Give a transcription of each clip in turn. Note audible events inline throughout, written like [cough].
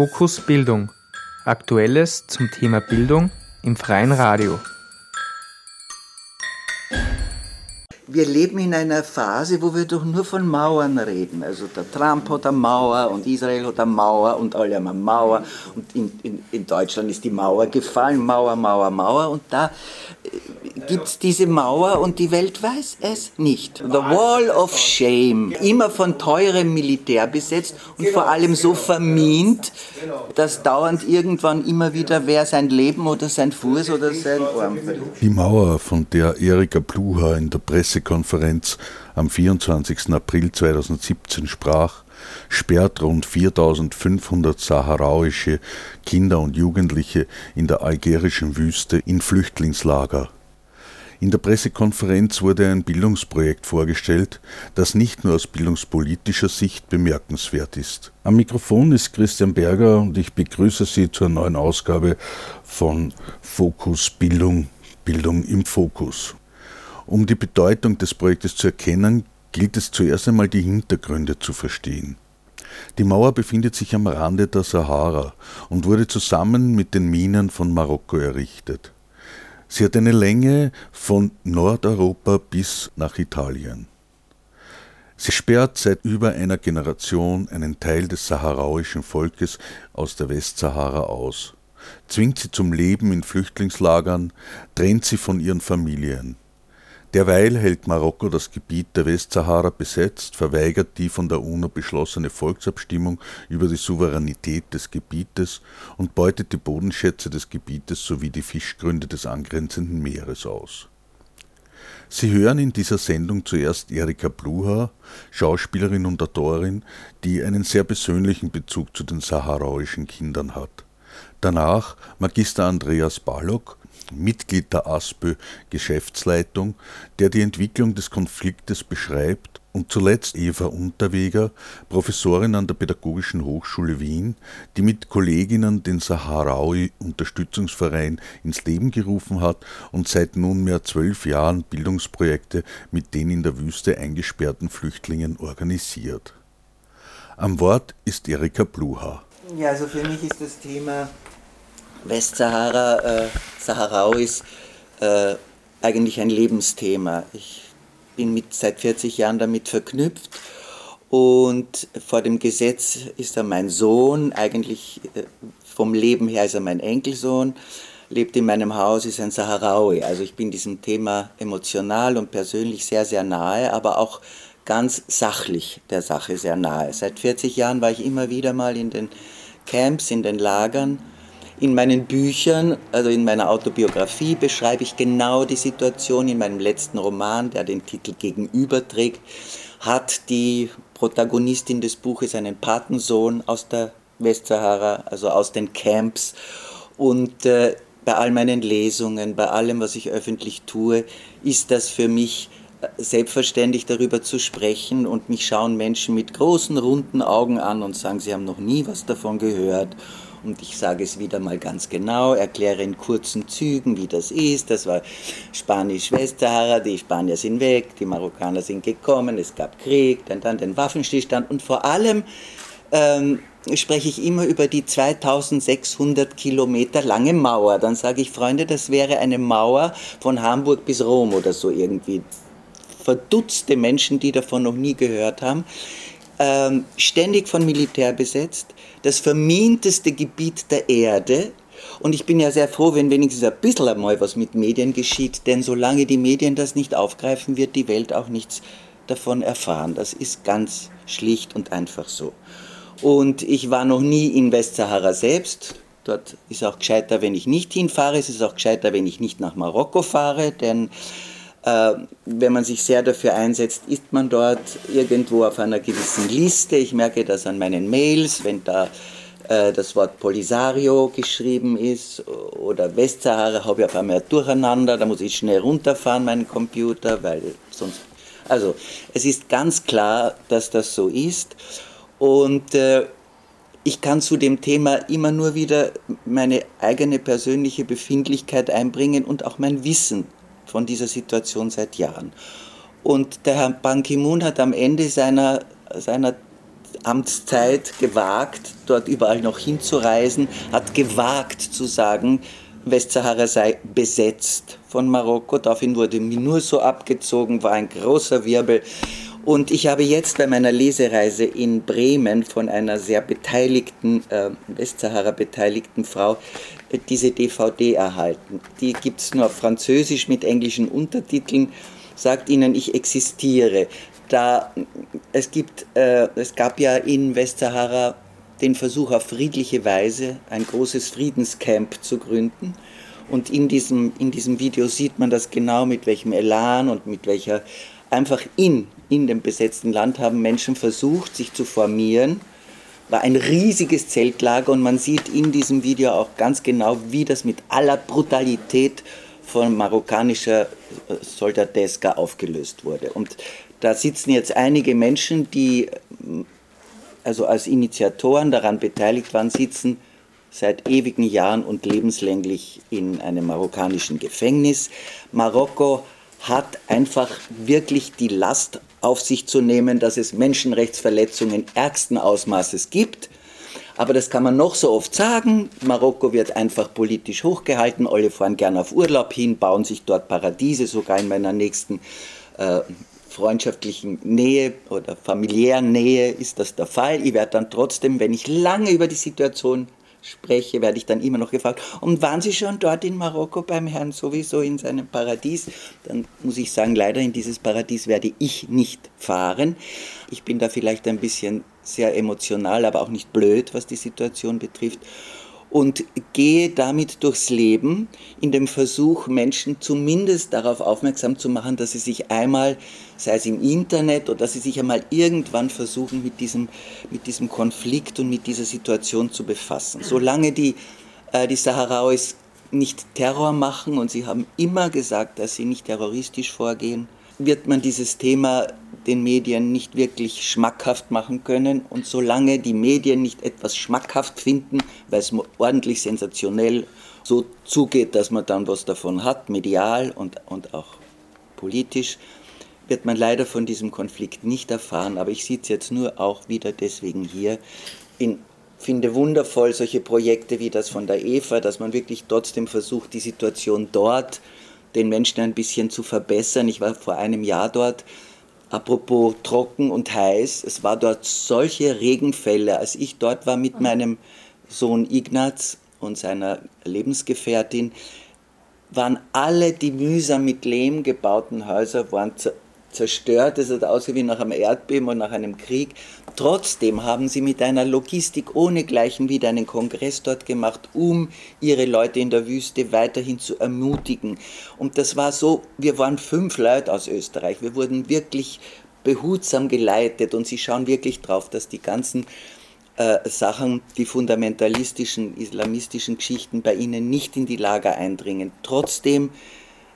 Fokus Bildung. Aktuelles zum Thema Bildung im freien Radio. wir leben in einer Phase, wo wir doch nur von Mauern reden. Also der Trump hat eine Mauer und Israel hat eine Mauer und alle haben eine Mauer. Und in, in, in Deutschland ist die Mauer gefallen, Mauer, Mauer, Mauer. Und da äh, gibt es diese Mauer und die Welt weiß es nicht. The Wall of Shame, immer von teurem Militär besetzt und vor allem so vermint, dass dauernd irgendwann immer wieder wer sein Leben oder sein Fuß oder sein Arm verliert. Die Mauer, von der Erika Pluha in der Presse Pressekonferenz am 24. April 2017 sprach, sperrt rund 4500 saharauische Kinder und Jugendliche in der algerischen Wüste in Flüchtlingslager. In der Pressekonferenz wurde ein Bildungsprojekt vorgestellt, das nicht nur aus bildungspolitischer Sicht bemerkenswert ist. Am Mikrofon ist Christian Berger und ich begrüße Sie zur neuen Ausgabe von Fokus Bildung, Bildung im Fokus. Um die Bedeutung des Projektes zu erkennen, gilt es zuerst einmal die Hintergründe zu verstehen. Die Mauer befindet sich am Rande der Sahara und wurde zusammen mit den Minen von Marokko errichtet. Sie hat eine Länge von Nordeuropa bis nach Italien. Sie sperrt seit über einer Generation einen Teil des saharauischen Volkes aus der Westsahara aus, zwingt sie zum Leben in Flüchtlingslagern, trennt sie von ihren Familien. Derweil hält Marokko das Gebiet der Westsahara besetzt, verweigert die von der UNO beschlossene Volksabstimmung über die Souveränität des Gebietes und beutet die Bodenschätze des Gebietes sowie die Fischgründe des angrenzenden Meeres aus. Sie hören in dieser Sendung zuerst Erika Bluha, Schauspielerin und Autorin, die einen sehr persönlichen Bezug zu den saharauischen Kindern hat. Danach Magister Andreas Balog, Mitglied der ASPÖ Geschäftsleitung, der die Entwicklung des Konfliktes beschreibt, und zuletzt Eva Unterweger, Professorin an der Pädagogischen Hochschule Wien, die mit Kolleginnen den Saharaui Unterstützungsverein ins Leben gerufen hat und seit nunmehr zwölf Jahren Bildungsprojekte mit den in der Wüste eingesperrten Flüchtlingen organisiert. Am Wort ist Erika Bluha. Ja, also für mich ist das Thema Westsahara, äh, Saharauis, äh, eigentlich ein Lebensthema. Ich bin mit, seit 40 Jahren damit verknüpft und vor dem Gesetz ist er mein Sohn, eigentlich äh, vom Leben her ist er mein Enkelsohn, lebt in meinem Haus, ist ein Saharaui. Also ich bin diesem Thema emotional und persönlich sehr, sehr nahe, aber auch ganz sachlich der Sache sehr nahe. Seit 40 Jahren war ich immer wieder mal in den Camps, in den Lagern in meinen Büchern, also in meiner Autobiografie, beschreibe ich genau die Situation. In meinem letzten Roman, der den Titel Gegenüber trägt, hat die Protagonistin des Buches einen Patensohn aus der Westsahara, also aus den Camps. Und äh, bei all meinen Lesungen, bei allem, was ich öffentlich tue, ist das für mich äh, selbstverständlich darüber zu sprechen und mich schauen Menschen mit großen, runden Augen an und sagen, sie haben noch nie was davon gehört und ich sage es wieder mal ganz genau, erkläre in kurzen Zügen, wie das ist. Das war Spanisch-Westsahara, die Spanier sind weg, die Marokkaner sind gekommen, es gab Krieg, dann, dann den Waffenstillstand und vor allem ähm, spreche ich immer über die 2600 Kilometer lange Mauer. Dann sage ich, Freunde, das wäre eine Mauer von Hamburg bis Rom oder so irgendwie. Verdutzte Menschen, die davon noch nie gehört haben. Ähm, ständig von Militär besetzt, das verminteste Gebiet der Erde. Und ich bin ja sehr froh, wenn wenigstens ein bisschen einmal was mit Medien geschieht, denn solange die Medien das nicht aufgreifen, wird die Welt auch nichts davon erfahren. Das ist ganz schlicht und einfach so. Und ich war noch nie in Westsahara selbst. Dort ist auch gescheiter, wenn ich nicht hinfahre. Es ist auch gescheiter, wenn ich nicht nach Marokko fahre, denn wenn man sich sehr dafür einsetzt, ist man dort irgendwo auf einer gewissen Liste. Ich merke das an meinen Mails, wenn da äh, das Wort Polisario geschrieben ist oder Westsahara, habe ich auf einmal durcheinander, da muss ich schnell runterfahren, meinen Computer, weil sonst. Also, es ist ganz klar, dass das so ist. Und äh, ich kann zu dem Thema immer nur wieder meine eigene persönliche Befindlichkeit einbringen und auch mein Wissen von dieser Situation seit Jahren. Und der Herr Ban Ki-moon hat am Ende seiner, seiner Amtszeit gewagt, dort überall noch hinzureisen, hat gewagt zu sagen, Westsahara sei besetzt von Marokko. Daraufhin wurde nur so abgezogen, war ein großer Wirbel. Und ich habe jetzt bei meiner Lesereise in Bremen von einer sehr beteiligten, äh, Westsahara beteiligten Frau diese DVD erhalten. Die gibt es nur auf Französisch mit englischen Untertiteln, sagt ihnen, ich existiere. Da, es, gibt, äh, es gab ja in Westsahara den Versuch auf friedliche Weise ein großes Friedenscamp zu gründen. Und in diesem, in diesem Video sieht man das genau, mit welchem Elan und mit welcher einfach in, in dem besetzten Land haben Menschen versucht, sich zu formieren. War ein riesiges Zeltlager und man sieht in diesem Video auch ganz genau, wie das mit aller Brutalität von marokkanischer äh, Soldateska aufgelöst wurde. Und da sitzen jetzt einige Menschen, die also als Initiatoren daran beteiligt waren, sitzen seit ewigen Jahren und lebenslänglich in einem marokkanischen Gefängnis. Marokko hat einfach wirklich die Last auf sich zu nehmen, dass es Menschenrechtsverletzungen ärgsten Ausmaßes gibt. Aber das kann man noch so oft sagen. Marokko wird einfach politisch hochgehalten. Alle fahren gern auf Urlaub hin, bauen sich dort Paradiese. Sogar in meiner nächsten äh, freundschaftlichen Nähe oder familiären Nähe ist das der Fall. Ich werde dann trotzdem, wenn ich lange über die Situation spreche, werde ich dann immer noch gefragt, und waren Sie schon dort in Marokko beim Herrn sowieso in seinem Paradies? Dann muss ich sagen, leider in dieses Paradies werde ich nicht fahren. Ich bin da vielleicht ein bisschen sehr emotional, aber auch nicht blöd, was die Situation betrifft und gehe damit durchs Leben in dem Versuch, Menschen zumindest darauf aufmerksam zu machen, dass sie sich einmal, sei es im Internet oder dass sie sich einmal irgendwann versuchen, mit diesem, mit diesem Konflikt und mit dieser Situation zu befassen. Solange die, äh, die Saharauis nicht Terror machen und sie haben immer gesagt, dass sie nicht terroristisch vorgehen, wird man dieses Thema den Medien nicht wirklich schmackhaft machen können. Und solange die Medien nicht etwas schmackhaft finden, weil es ordentlich sensationell so zugeht, dass man dann was davon hat, medial und, und auch politisch, wird man leider von diesem Konflikt nicht erfahren. Aber ich sitze jetzt nur auch wieder deswegen hier. Ich finde wundervoll solche Projekte wie das von der EVA, dass man wirklich trotzdem versucht, die Situation dort den Menschen ein bisschen zu verbessern. Ich war vor einem Jahr dort. Apropos trocken und heiß, es war dort solche Regenfälle. Als ich dort war mit meinem Sohn Ignaz und seiner Lebensgefährtin, waren alle die mühsam mit Lehm gebauten Häuser waren zerstört. Es hat ausgesehen wie nach einem Erdbeben und nach einem Krieg. Trotzdem haben sie mit einer Logistik ohnegleichen wieder einen Kongress dort gemacht, um ihre Leute in der Wüste weiterhin zu ermutigen. Und das war so, wir waren fünf Leute aus Österreich. Wir wurden wirklich behutsam geleitet und sie schauen wirklich drauf, dass die ganzen äh, Sachen, die fundamentalistischen, islamistischen Geschichten bei ihnen nicht in die Lager eindringen. Trotzdem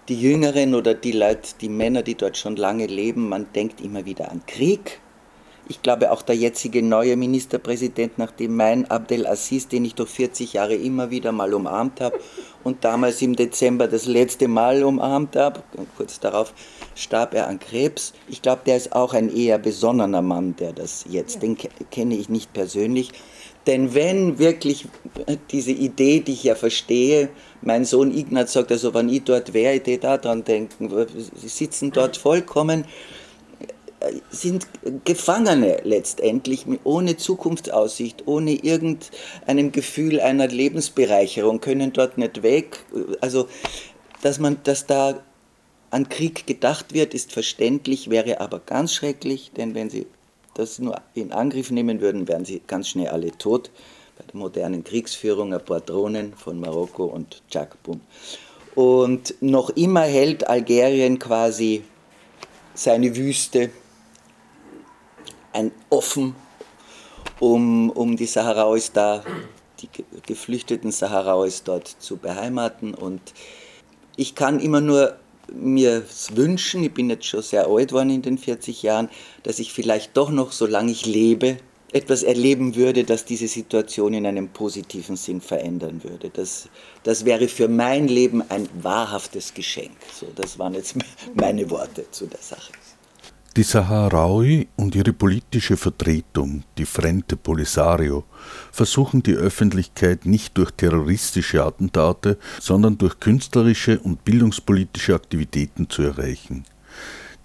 die Jüngeren oder die Leute, die Männer, die dort schon lange leben, man denkt immer wieder an Krieg. Ich glaube auch der jetzige neue Ministerpräsident, nachdem mein Abdelaziz, den ich durch 40 Jahre immer wieder mal umarmt habe und damals im Dezember das letzte Mal umarmt habe, kurz darauf starb er an Krebs. Ich glaube, der ist auch ein eher besonnener Mann, der das jetzt, den kenne ich nicht persönlich. Denn wenn wirklich diese Idee, die ich ja verstehe, mein Sohn Ignaz sagt, also wenn ich dort wäre, ich da dran denken, sie sitzen dort vollkommen, äh, sind Gefangene letztendlich, ohne Zukunftsaussicht, ohne irgendeinem Gefühl einer Lebensbereicherung, können dort nicht weg. Also, dass man, dass da an Krieg gedacht wird, ist verständlich, wäre aber ganz schrecklich, denn wenn sie das nur in Angriff nehmen würden, wären sie ganz schnell alle tot bei der modernen Kriegsführung, ein paar Drohnen von Marokko und Tschak, boom. Und noch immer hält Algerien quasi seine Wüste ein offen, um, um die Saharauis da, die geflüchteten Saharauis dort zu beheimaten. Und ich kann immer nur mir wünschen, ich bin jetzt schon sehr alt worden in den 40 Jahren, dass ich vielleicht doch noch, solange ich lebe, etwas erleben würde, das diese Situation in einem positiven Sinn verändern würde. Das, das wäre für mein Leben ein wahrhaftes Geschenk. So, das waren jetzt [laughs] meine Worte zu der Sache. Die Saharaui und ihre politische Vertretung, die Frente Polisario, versuchen die Öffentlichkeit nicht durch terroristische Attentate, sondern durch künstlerische und bildungspolitische Aktivitäten zu erreichen.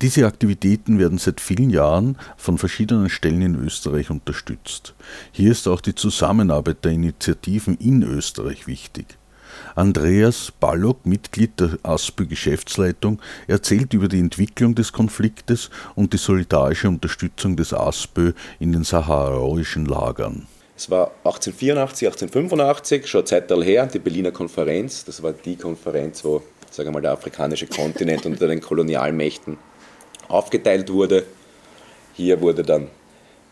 Diese Aktivitäten werden seit vielen Jahren von verschiedenen Stellen in Österreich unterstützt. Hier ist auch die Zusammenarbeit der Initiativen in Österreich wichtig. Andreas Ballock, Mitglied der ASPÖ Geschäftsleitung, erzählt über die Entwicklung des Konfliktes und die solidarische Unterstützung des ASPÖ in den saharauischen Lagern. Es war 1884, 1885, schon eine Zeit her, die Berliner Konferenz. Das war die Konferenz, wo sagen wir mal, der afrikanische Kontinent unter den Kolonialmächten aufgeteilt wurde. Hier wurde dann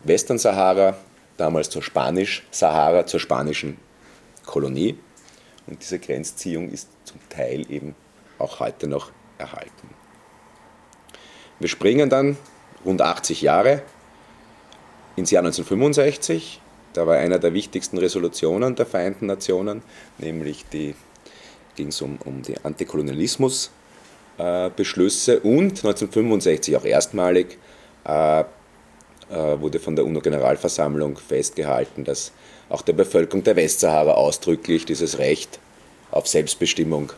Western Sahara, damals zur Spanisch-Sahara, zur spanischen Kolonie und diese Grenzziehung ist zum Teil eben auch heute noch erhalten. Wir springen dann rund 80 Jahre ins Jahr 1965. Da war einer der wichtigsten Resolutionen der Vereinten Nationen, nämlich die ging es um, um die Antikolonialismusbeschlüsse äh, und 1965 auch erstmalig äh, äh, wurde von der UNO-Generalversammlung festgehalten, dass auch der Bevölkerung der Westsahara ausdrücklich dieses Recht auf Selbstbestimmung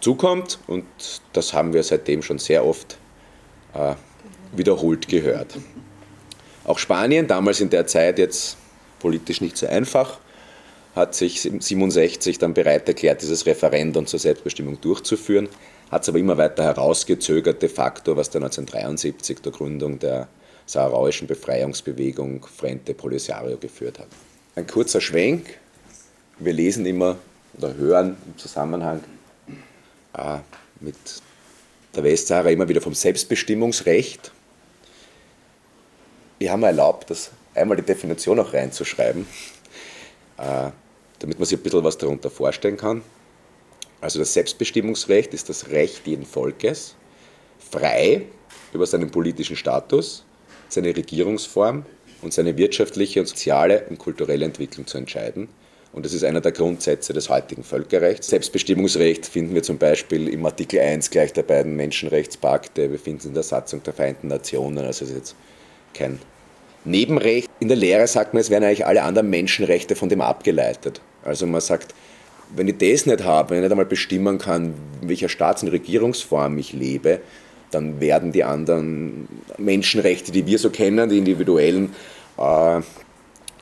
zukommt. Und das haben wir seitdem schon sehr oft äh, wiederholt gehört. Auch Spanien, damals in der Zeit jetzt politisch nicht so einfach, hat sich 1967 dann bereit erklärt, dieses Referendum zur Selbstbestimmung durchzuführen, hat es aber immer weiter herausgezögert, de facto, was dann 1973 der Gründung der saharauischen Befreiungsbewegung Frente Polisario geführt hat. Ein kurzer Schwenk. Wir lesen immer oder hören im Zusammenhang äh, mit der Westsahara immer wieder vom Selbstbestimmungsrecht. Wir haben erlaubt, das einmal die Definition auch reinzuschreiben, äh, damit man sich ein bisschen was darunter vorstellen kann. Also das Selbstbestimmungsrecht ist das Recht jeden Volkes, frei über seinen politischen Status, seine Regierungsform und seine wirtschaftliche und soziale und kulturelle Entwicklung zu entscheiden. Und das ist einer der Grundsätze des heutigen Völkerrechts. Selbstbestimmungsrecht finden wir zum Beispiel im Artikel 1 gleich der beiden Menschenrechtspakte. Wir finden es in der Satzung der Vereinten Nationen. Also ist jetzt kein Nebenrecht. In der Lehre sagt man, es werden eigentlich alle anderen Menschenrechte von dem abgeleitet. Also man sagt, wenn ich das nicht habe, wenn ich nicht einmal bestimmen kann, in welcher Staats- und Regierungsform ich lebe, dann werden die anderen Menschenrechte, die wir so kennen, die individuellen, äh,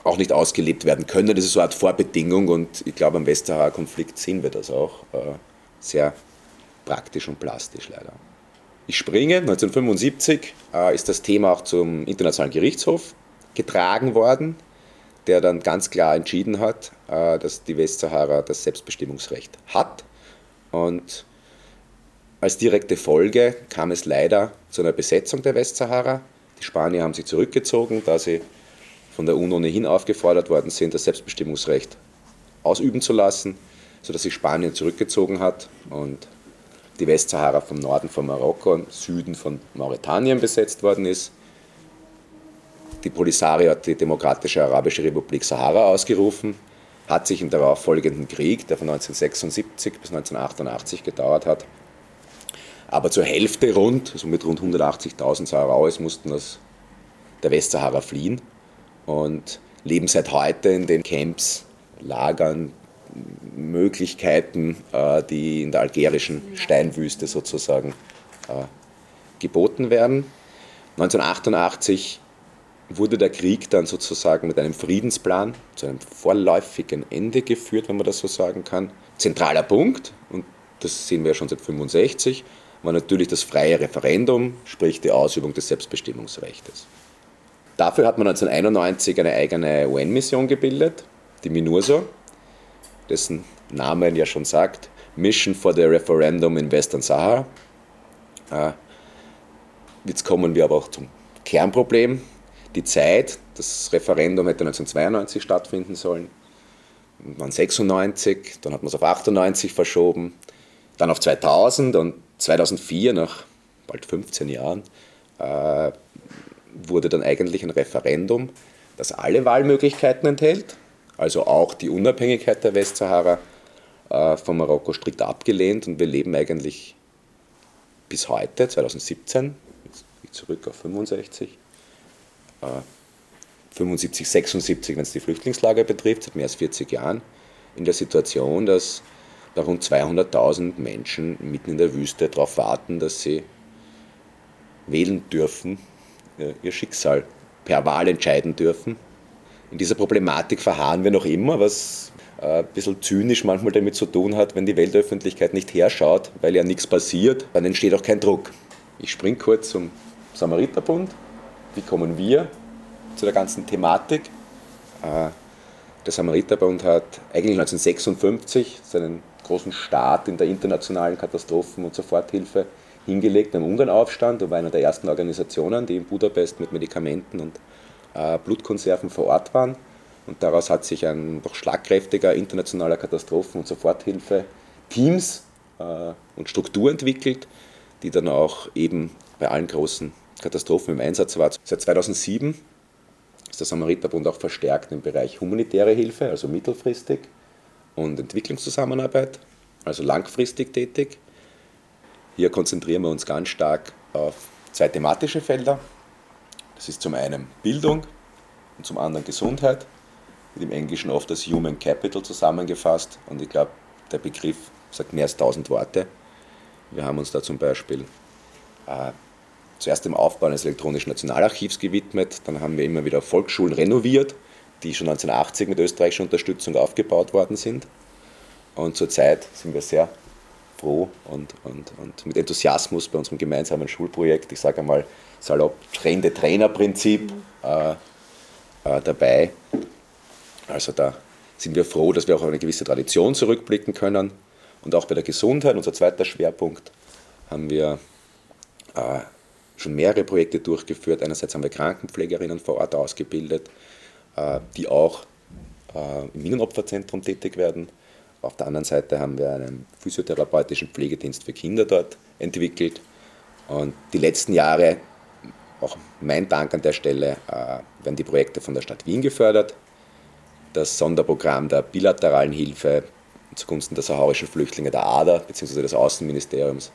auch nicht ausgelebt werden können. Das ist so eine Art Vorbedingung und ich glaube, am Westsahara-Konflikt sehen wir das auch äh, sehr praktisch und plastisch leider. Ich springe, 1975 äh, ist das Thema auch zum Internationalen Gerichtshof getragen worden, der dann ganz klar entschieden hat, äh, dass die Westsahara das Selbstbestimmungsrecht hat. Und als direkte Folge kam es leider zu einer Besetzung der Westsahara. Die Spanier haben sich zurückgezogen, da sie von der UNO ohnehin aufgefordert worden sind, das Selbstbestimmungsrecht ausüben zu lassen, sodass sich Spanien zurückgezogen hat und die Westsahara vom Norden von Marokko und Süden von Mauretanien besetzt worden ist. Die Polisario hat die Demokratische Arabische Republik Sahara ausgerufen, hat sich im darauffolgenden Krieg, der von 1976 bis 1988 gedauert hat, aber zur Hälfte rund, also mit rund 180.000 Saharauis, mussten aus der Westsahara fliehen und leben seit heute in den Camps, Lagern, Möglichkeiten, äh, die in der algerischen Steinwüste sozusagen äh, geboten werden. 1988 wurde der Krieg dann sozusagen mit einem Friedensplan zu einem vorläufigen Ende geführt, wenn man das so sagen kann. Zentraler Punkt, und das sehen wir ja schon seit 1965, war natürlich das freie Referendum, sprich die Ausübung des Selbstbestimmungsrechts. Dafür hat man 1991 eine eigene UN-Mission gebildet, die MINURSO, dessen Name ja schon sagt, Mission for the Referendum in Western Sahara. Äh, jetzt kommen wir aber auch zum Kernproblem. Die Zeit, das Referendum hätte 1992 stattfinden sollen, dann 96, dann hat man es auf 98 verschoben, dann auf 2000 und 2004, nach bald 15 Jahren, äh, wurde dann eigentlich ein Referendum, das alle Wahlmöglichkeiten enthält, also auch die Unabhängigkeit der Westsahara äh, von Marokko strikt abgelehnt und wir leben eigentlich bis heute, 2017, zurück auf 65. Äh, 75, 76, wenn es die Flüchtlingslager betrifft, seit mehr als 40 Jahren, in der Situation, dass da rund 200.000 Menschen mitten in der Wüste darauf warten, dass sie wählen dürfen, ihr Schicksal per Wahl entscheiden dürfen. In dieser Problematik verharren wir noch immer, was äh, ein bisschen zynisch manchmal damit zu tun hat, wenn die Weltöffentlichkeit nicht herschaut, weil ja nichts passiert, dann entsteht auch kein Druck. Ich springe kurz zum Samariterbund. Wie kommen wir zu der ganzen Thematik? Äh, der Samariterbund hat eigentlich 1956 seinen großen Start in der internationalen Katastrophen- und Soforthilfe hingelegt beim Ungarnaufstand und war einer der ersten Organisationen, die in Budapest mit Medikamenten und äh, Blutkonserven vor Ort waren. Und daraus hat sich ein doch schlagkräftiger internationaler Katastrophen- und Soforthilfe-Teams äh, und Struktur entwickelt, die dann auch eben bei allen großen Katastrophen im Einsatz war. Seit 2007 ist der Samariterbund auch verstärkt im Bereich humanitäre Hilfe, also mittelfristig, und Entwicklungszusammenarbeit, also langfristig tätig. Hier konzentrieren wir uns ganz stark auf zwei thematische Felder. Das ist zum einen Bildung und zum anderen Gesundheit, wird im Englischen oft als Human Capital zusammengefasst und ich glaube, der Begriff sagt mehr als tausend Worte. Wir haben uns da zum Beispiel äh, zuerst dem Aufbau eines elektronischen Nationalarchivs gewidmet, dann haben wir immer wieder Volksschulen renoviert, die schon 1980 mit österreichischer Unterstützung aufgebaut worden sind. Und zurzeit sind wir sehr froh und, und, und mit Enthusiasmus bei unserem gemeinsamen Schulprojekt, ich sage einmal salopp, Trende-Trainer-Prinzip äh, äh, dabei. Also da sind wir froh, dass wir auch auf eine gewisse Tradition zurückblicken können. Und auch bei der Gesundheit, unser zweiter Schwerpunkt, haben wir äh, schon mehrere Projekte durchgeführt. Einerseits haben wir Krankenpflegerinnen vor Ort ausgebildet, äh, die auch äh, im Minenopferzentrum tätig werden. Auf der anderen Seite haben wir einen physiotherapeutischen Pflegedienst für Kinder dort entwickelt. Und die letzten Jahre, auch mein Dank an der Stelle, äh, werden die Projekte von der Stadt Wien gefördert. Das Sonderprogramm der bilateralen Hilfe zugunsten der saharischen Flüchtlinge der ADA bzw. des Außenministeriums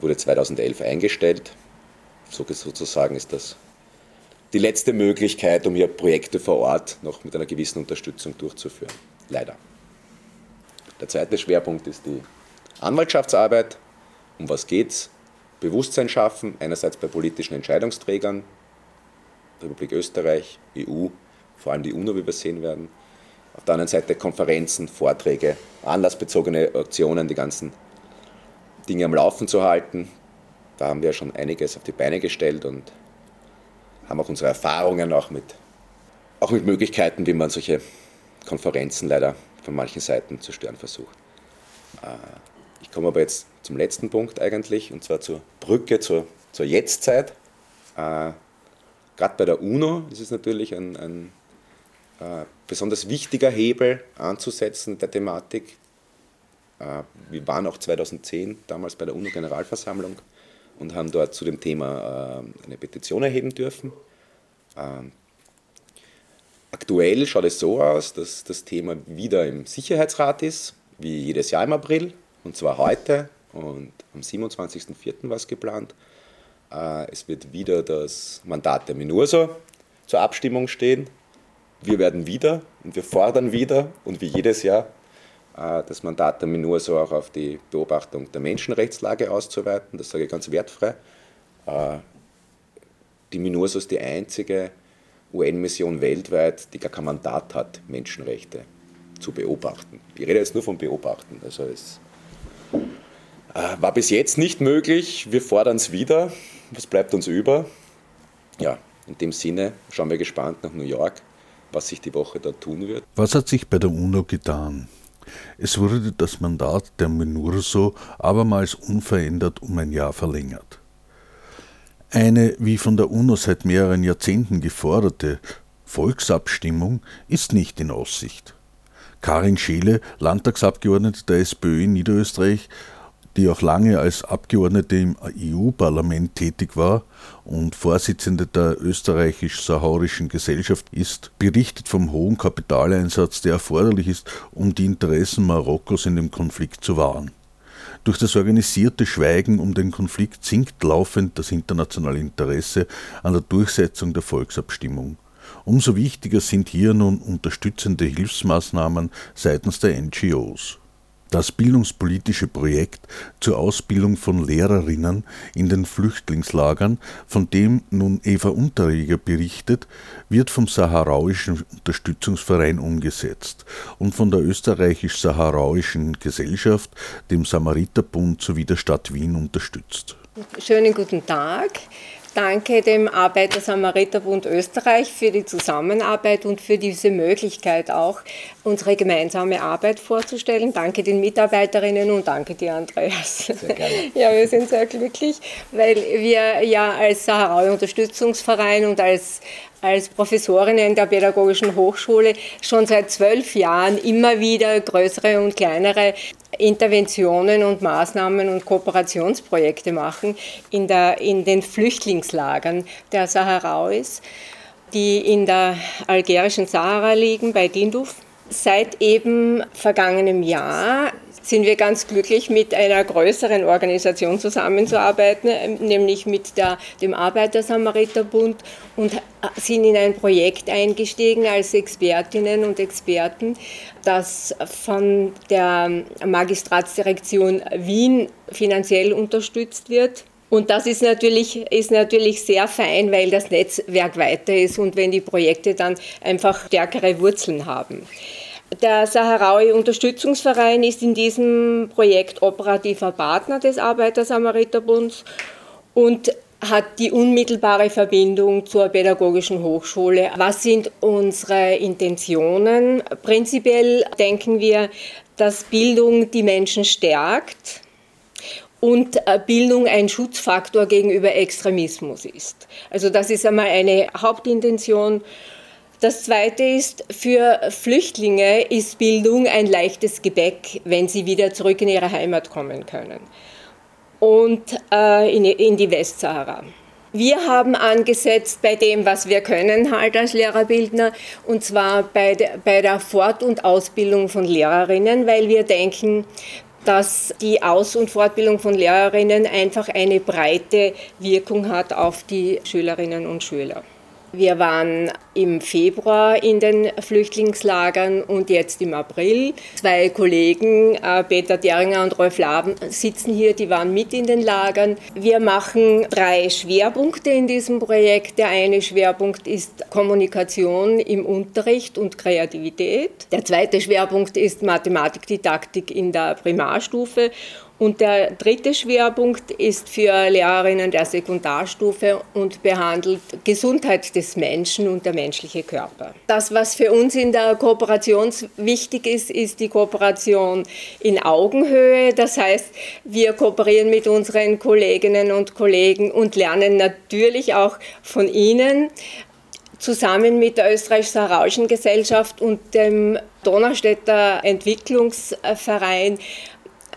wurde 2011 eingestellt. So sozusagen ist das die letzte Möglichkeit, um hier Projekte vor Ort noch mit einer gewissen Unterstützung durchzuführen. Leider. Der zweite Schwerpunkt ist die Anwaltschaftsarbeit. Um was geht's? Bewusstsein schaffen, einerseits bei politischen Entscheidungsträgern, Republik Österreich, EU, vor allem die UNO, wie wir sehen werden. Auf der anderen Seite Konferenzen, Vorträge, anlassbezogene Aktionen, die ganzen Dinge am Laufen zu halten. Da haben wir schon einiges auf die Beine gestellt und haben auch unsere Erfahrungen auch mit, auch mit Möglichkeiten, wie man solche Konferenzen leider von manchen Seiten zu stören versucht. Äh, ich komme aber jetzt zum letzten Punkt eigentlich, und zwar zur Brücke zur, zur Jetztzeit. Äh, gerade bei der UNO ist es natürlich ein, ein äh, besonders wichtiger Hebel anzusetzen der Thematik. Wir waren auch 2010 damals bei der UNO-Generalversammlung und haben dort zu dem Thema eine Petition erheben dürfen. Ähm, Aktuell schaut es so aus, dass das Thema wieder im Sicherheitsrat ist, wie jedes Jahr im April, und zwar heute und am 27.04. war es geplant. Äh, es wird wieder das Mandat der MINURSO zur Abstimmung stehen. Wir werden wieder und wir fordern wieder und wie jedes Jahr äh, das Mandat der MINURSO auch auf die Beobachtung der Menschenrechtslage auszuweiten. Das sage ich ganz wertfrei. Äh, die MINURSO ist die einzige UN-Mission weltweit, die gar kein Mandat hat, Menschenrechte zu beobachten. Ich rede jetzt nur vom Beobachten. Also es äh, war bis jetzt nicht möglich. Wir fordern es wieder. Was bleibt uns über? Ja, in dem Sinne schauen wir gespannt nach New York, was sich die Woche da tun wird. Was hat sich bei der UNO getan? Es wurde das Mandat der MINURSO abermals unverändert um ein Jahr verlängert. Eine wie von der UNO seit mehreren Jahrzehnten geforderte Volksabstimmung ist nicht in Aussicht. Karin Scheele, Landtagsabgeordnete der SPÖ in Niederösterreich, die auch lange als Abgeordnete im EU-Parlament tätig war und Vorsitzende der österreichisch-saharischen Gesellschaft ist, berichtet vom hohen Kapitaleinsatz, der erforderlich ist, um die Interessen Marokkos in dem Konflikt zu wahren. Durch das organisierte Schweigen um den Konflikt sinkt laufend das internationale Interesse an der Durchsetzung der Volksabstimmung. Umso wichtiger sind hier nun unterstützende Hilfsmaßnahmen seitens der NGOs. Das bildungspolitische Projekt zur Ausbildung von Lehrerinnen in den Flüchtlingslagern, von dem nun Eva Unterreger berichtet, wird vom Saharauischen Unterstützungsverein umgesetzt und von der österreichisch-saharauischen Gesellschaft, dem Samariterbund sowie der Stadt Wien unterstützt. Schönen guten Tag. Danke dem Arbeiter-Samariter-Bund Österreich für die Zusammenarbeit und für diese Möglichkeit auch, unsere gemeinsame Arbeit vorzustellen. Danke den Mitarbeiterinnen und danke dir, Andreas. Sehr gerne. [laughs] Ja, wir sind sehr glücklich, weil wir ja als Saharaui-Unterstützungsverein und als als Professorinnen der Pädagogischen Hochschule schon seit zwölf Jahren immer wieder größere und kleinere Interventionen und Maßnahmen und Kooperationsprojekte machen in, der, in den Flüchtlingslagern der Saharauis, die in der algerischen Sahara liegen, bei Dinduf. Seit eben vergangenem Jahr sind wir ganz glücklich, mit einer größeren Organisation zusammenzuarbeiten, nämlich mit der, dem Arbeiter-Samariter-Bund und sind in ein Projekt eingestiegen als Expertinnen und Experten, das von der Magistratsdirektion Wien finanziell unterstützt wird. Und das ist natürlich, ist natürlich sehr fein, weil das Netzwerk weiter ist und wenn die Projekte dann einfach stärkere Wurzeln haben. Der Saharaui-Unterstützungsverein ist in diesem Projekt operativer Partner des Arbeiter-Samariter-Bunds und hat die unmittelbare Verbindung zur Pädagogischen Hochschule. Was sind unsere Intentionen? Prinzipiell denken wir, dass Bildung die Menschen stärkt und äh, Bildung ein Schutzfaktor gegenüber Extremismus ist. Also das ist einmal eine Hauptintention. Das Zweite ist, für Flüchtlinge ist Bildung ein leichtes Gebäck, wenn sie wieder zurück in ihre Heimat kommen können und äh, in, in die Westsahara. Wir haben angesetzt bei dem, was wir können halt als Lehrerbildner, und zwar bei, de, bei der Fort- und Ausbildung von Lehrerinnen, weil wir denken, dass die Aus- und Fortbildung von Lehrerinnen einfach eine breite Wirkung hat auf die Schülerinnen und Schüler. Wir waren im Februar in den Flüchtlingslagern und jetzt im April. Zwei Kollegen, äh, Peter Deringer und Rolf Laben, sitzen hier, die waren mit in den Lagern. Wir machen drei Schwerpunkte in diesem Projekt. Der eine Schwerpunkt ist Kommunikation im Unterricht und Kreativität. Der zweite Schwerpunkt ist Mathematikdidaktik in der Primarstufe und der dritte Schwerpunkt ist für Lehrerinnen der Sekundarstufe und behandelt Gesundheit des Menschen und der menschliche Körper. Das, was für uns in der Kooperation wichtig ist, ist die Kooperation in Augenhöhe. Das heißt, wir kooperieren mit unseren Kolleginnen und Kollegen und lernen natürlich auch von ihnen zusammen mit der Österreich-Saarauischen Gesellschaft und dem Donaustädter Entwicklungsverein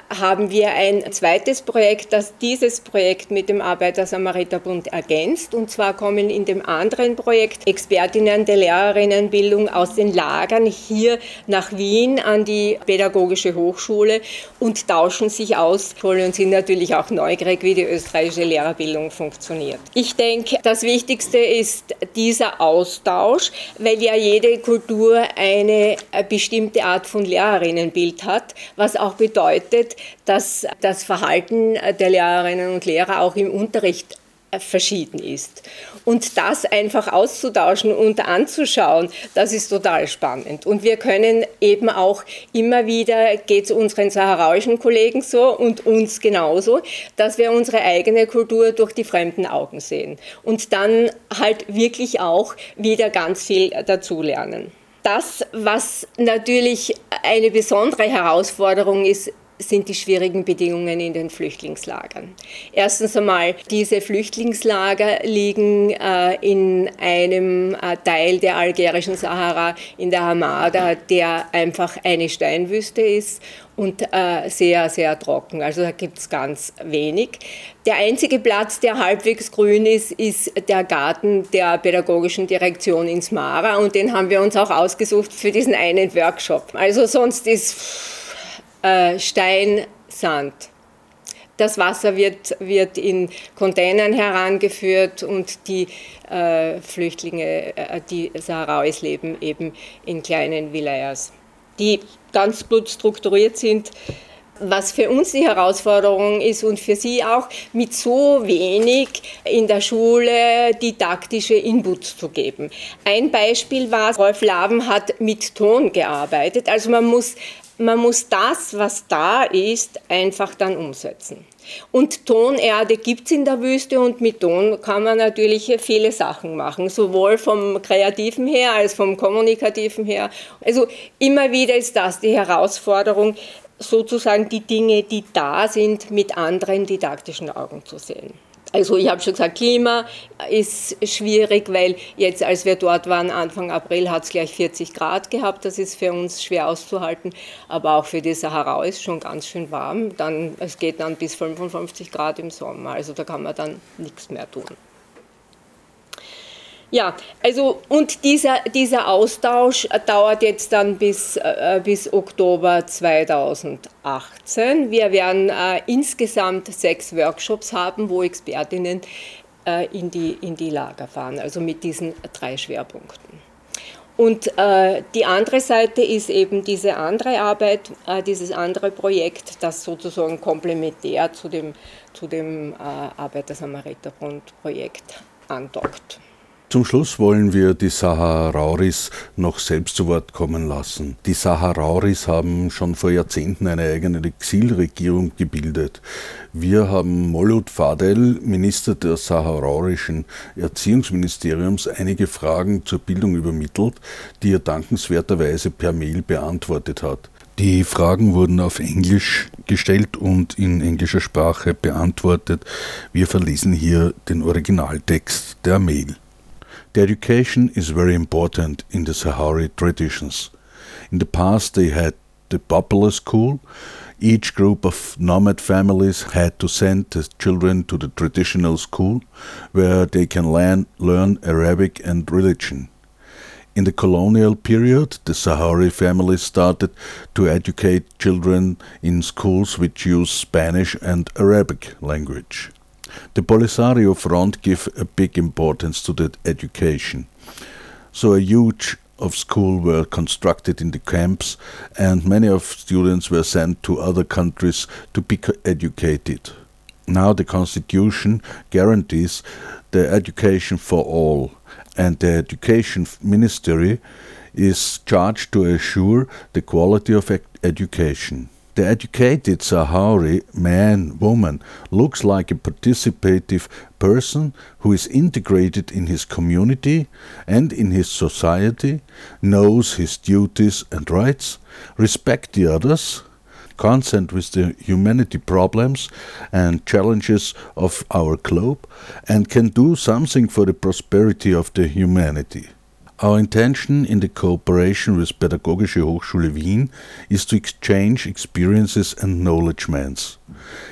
haben wir ein zweites Projekt, das dieses Projekt mit dem Arbeiter-Samariter-Bund ergänzt. Und zwar kommen in dem anderen Projekt Expertinnen der Lehrerinnenbildung aus den Lagern hier nach Wien an die Pädagogische Hochschule und tauschen sich aus und sind natürlich auch neugierig, wie die österreichische Lehrerbildung funktioniert. Ich denke, das Wichtigste ist dieser Austausch, weil ja jede Kultur eine bestimmte Art von Lehrerinnenbild hat, was auch bedeutet, dass das Verhalten der Lehrerinnen und Lehrer auch im Unterricht verschieden ist. Und das einfach auszutauschen und anzuschauen, das ist total spannend. Und wir können eben auch immer wieder, geht es unseren saharauischen Kollegen so und uns genauso, dass wir unsere eigene Kultur durch die fremden Augen sehen und dann halt wirklich auch wieder ganz viel dazulernen. Das, was natürlich eine besondere Herausforderung ist, sind die schwierigen Bedingungen in den Flüchtlingslagern. Erstens einmal, diese Flüchtlingslager liegen äh, in einem äh, Teil der algerischen Sahara, in der Hamada, der einfach eine Steinwüste ist und äh, sehr, sehr trocken. Also da gibt es ganz wenig. Der einzige Platz, der halbwegs grün ist, ist der Garten der pädagogischen Direktion in Smara und den haben wir uns auch ausgesucht für diesen einen Workshop. Also sonst ist äh, Stein, Sand. Das Wasser wird, wird in Containern herangeführt und die äh, Flüchtlinge, äh, die Saharauis leben eben in kleinen Vilayas, die ganz gut strukturiert sind. Was für uns die Herausforderung ist und für Sie auch, mit so wenig in der Schule didaktische Inputs zu geben. Ein Beispiel war, Rolf Laben hat mit Ton gearbeitet. Also man muss man muss das, was da ist, einfach dann umsetzen. Und Tonerde gibt es in der Wüste und mit Ton kann man natürlich viele Sachen machen, sowohl vom Kreativen her als vom Kommunikativen her. Also immer wieder ist das die Herausforderung, sozusagen die Dinge, die da sind, mit anderen didaktischen Augen zu sehen. Also ich habe schon gesagt, Klima ist schwierig, weil jetzt, als wir dort waren, Anfang April, hat es gleich 40 Grad gehabt. Das ist für uns schwer auszuhalten. Aber auch für die Sahara ist schon ganz schön warm. Dann, es geht dann bis 55 Grad im Sommer. Also da kann man dann nichts mehr tun. Ja, also und dieser, dieser Austausch dauert jetzt dann bis, äh, bis Oktober 2018. Wir werden äh, insgesamt sechs Workshops haben, wo Expertinnen äh, in, die, in die Lager fahren, also mit diesen drei Schwerpunkten. Und äh, die andere Seite ist eben diese andere Arbeit, äh, dieses andere Projekt, das sozusagen komplementär zu dem, zu dem äh, Arbeiter-Samariter-Projekt andockt. Zum Schluss wollen wir die Saharauris noch selbst zu Wort kommen lassen. Die Saharauris haben schon vor Jahrzehnten eine eigene Exilregierung gebildet. Wir haben Molut Fadel, Minister des saharaurischen Erziehungsministeriums, einige Fragen zur Bildung übermittelt, die er dankenswerterweise per Mail beantwortet hat. Die Fragen wurden auf Englisch gestellt und in englischer Sprache beantwortet. Wir verlesen hier den Originaltext der Mail. Education is very important in the Sahrawi traditions. In the past, they had the popular school. Each group of nomad families had to send the children to the traditional school where they can learn, learn Arabic and religion. In the colonial period, the Sahrawi families started to educate children in schools which use Spanish and Arabic language. The Polisario Front gave a big importance to the education. So a huge of school were constructed in the camps and many of students were sent to other countries to be educated. Now the constitution guarantees the education for all and the education ministry is charged to assure the quality of education. The educated Sahrawi man, woman, looks like a participative person who is integrated in his community and in his society, knows his duties and rights, respect the others, consent with the humanity problems and challenges of our globe, and can do something for the prosperity of the humanity. Our intention in the cooperation with Pädagogische Hochschule Wien is to exchange experiences and knowledgements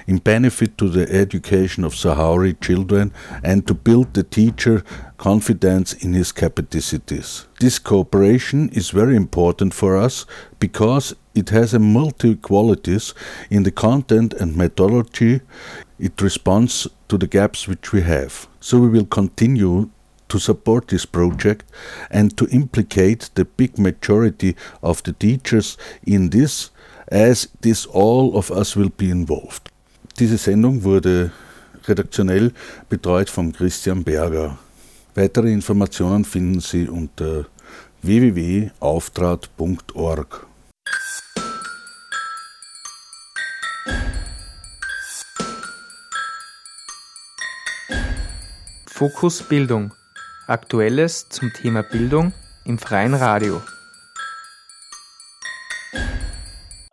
in benefit to the education of Sahrawi children and to build the teacher confidence in his capacities. This cooperation is very important for us because it has a multi qualities in the content and methodology. It responds to the gaps which we have. So we will continue to support this project and to implicate the big majority of the teachers in this, as this all of us will be involved. Diese Sendung wurde redaktionell betreut von Christian Berger. Weitere Informationen finden Sie unter www.auftrat.org. Fokus Bildung Aktuelles zum Thema Bildung im freien Radio.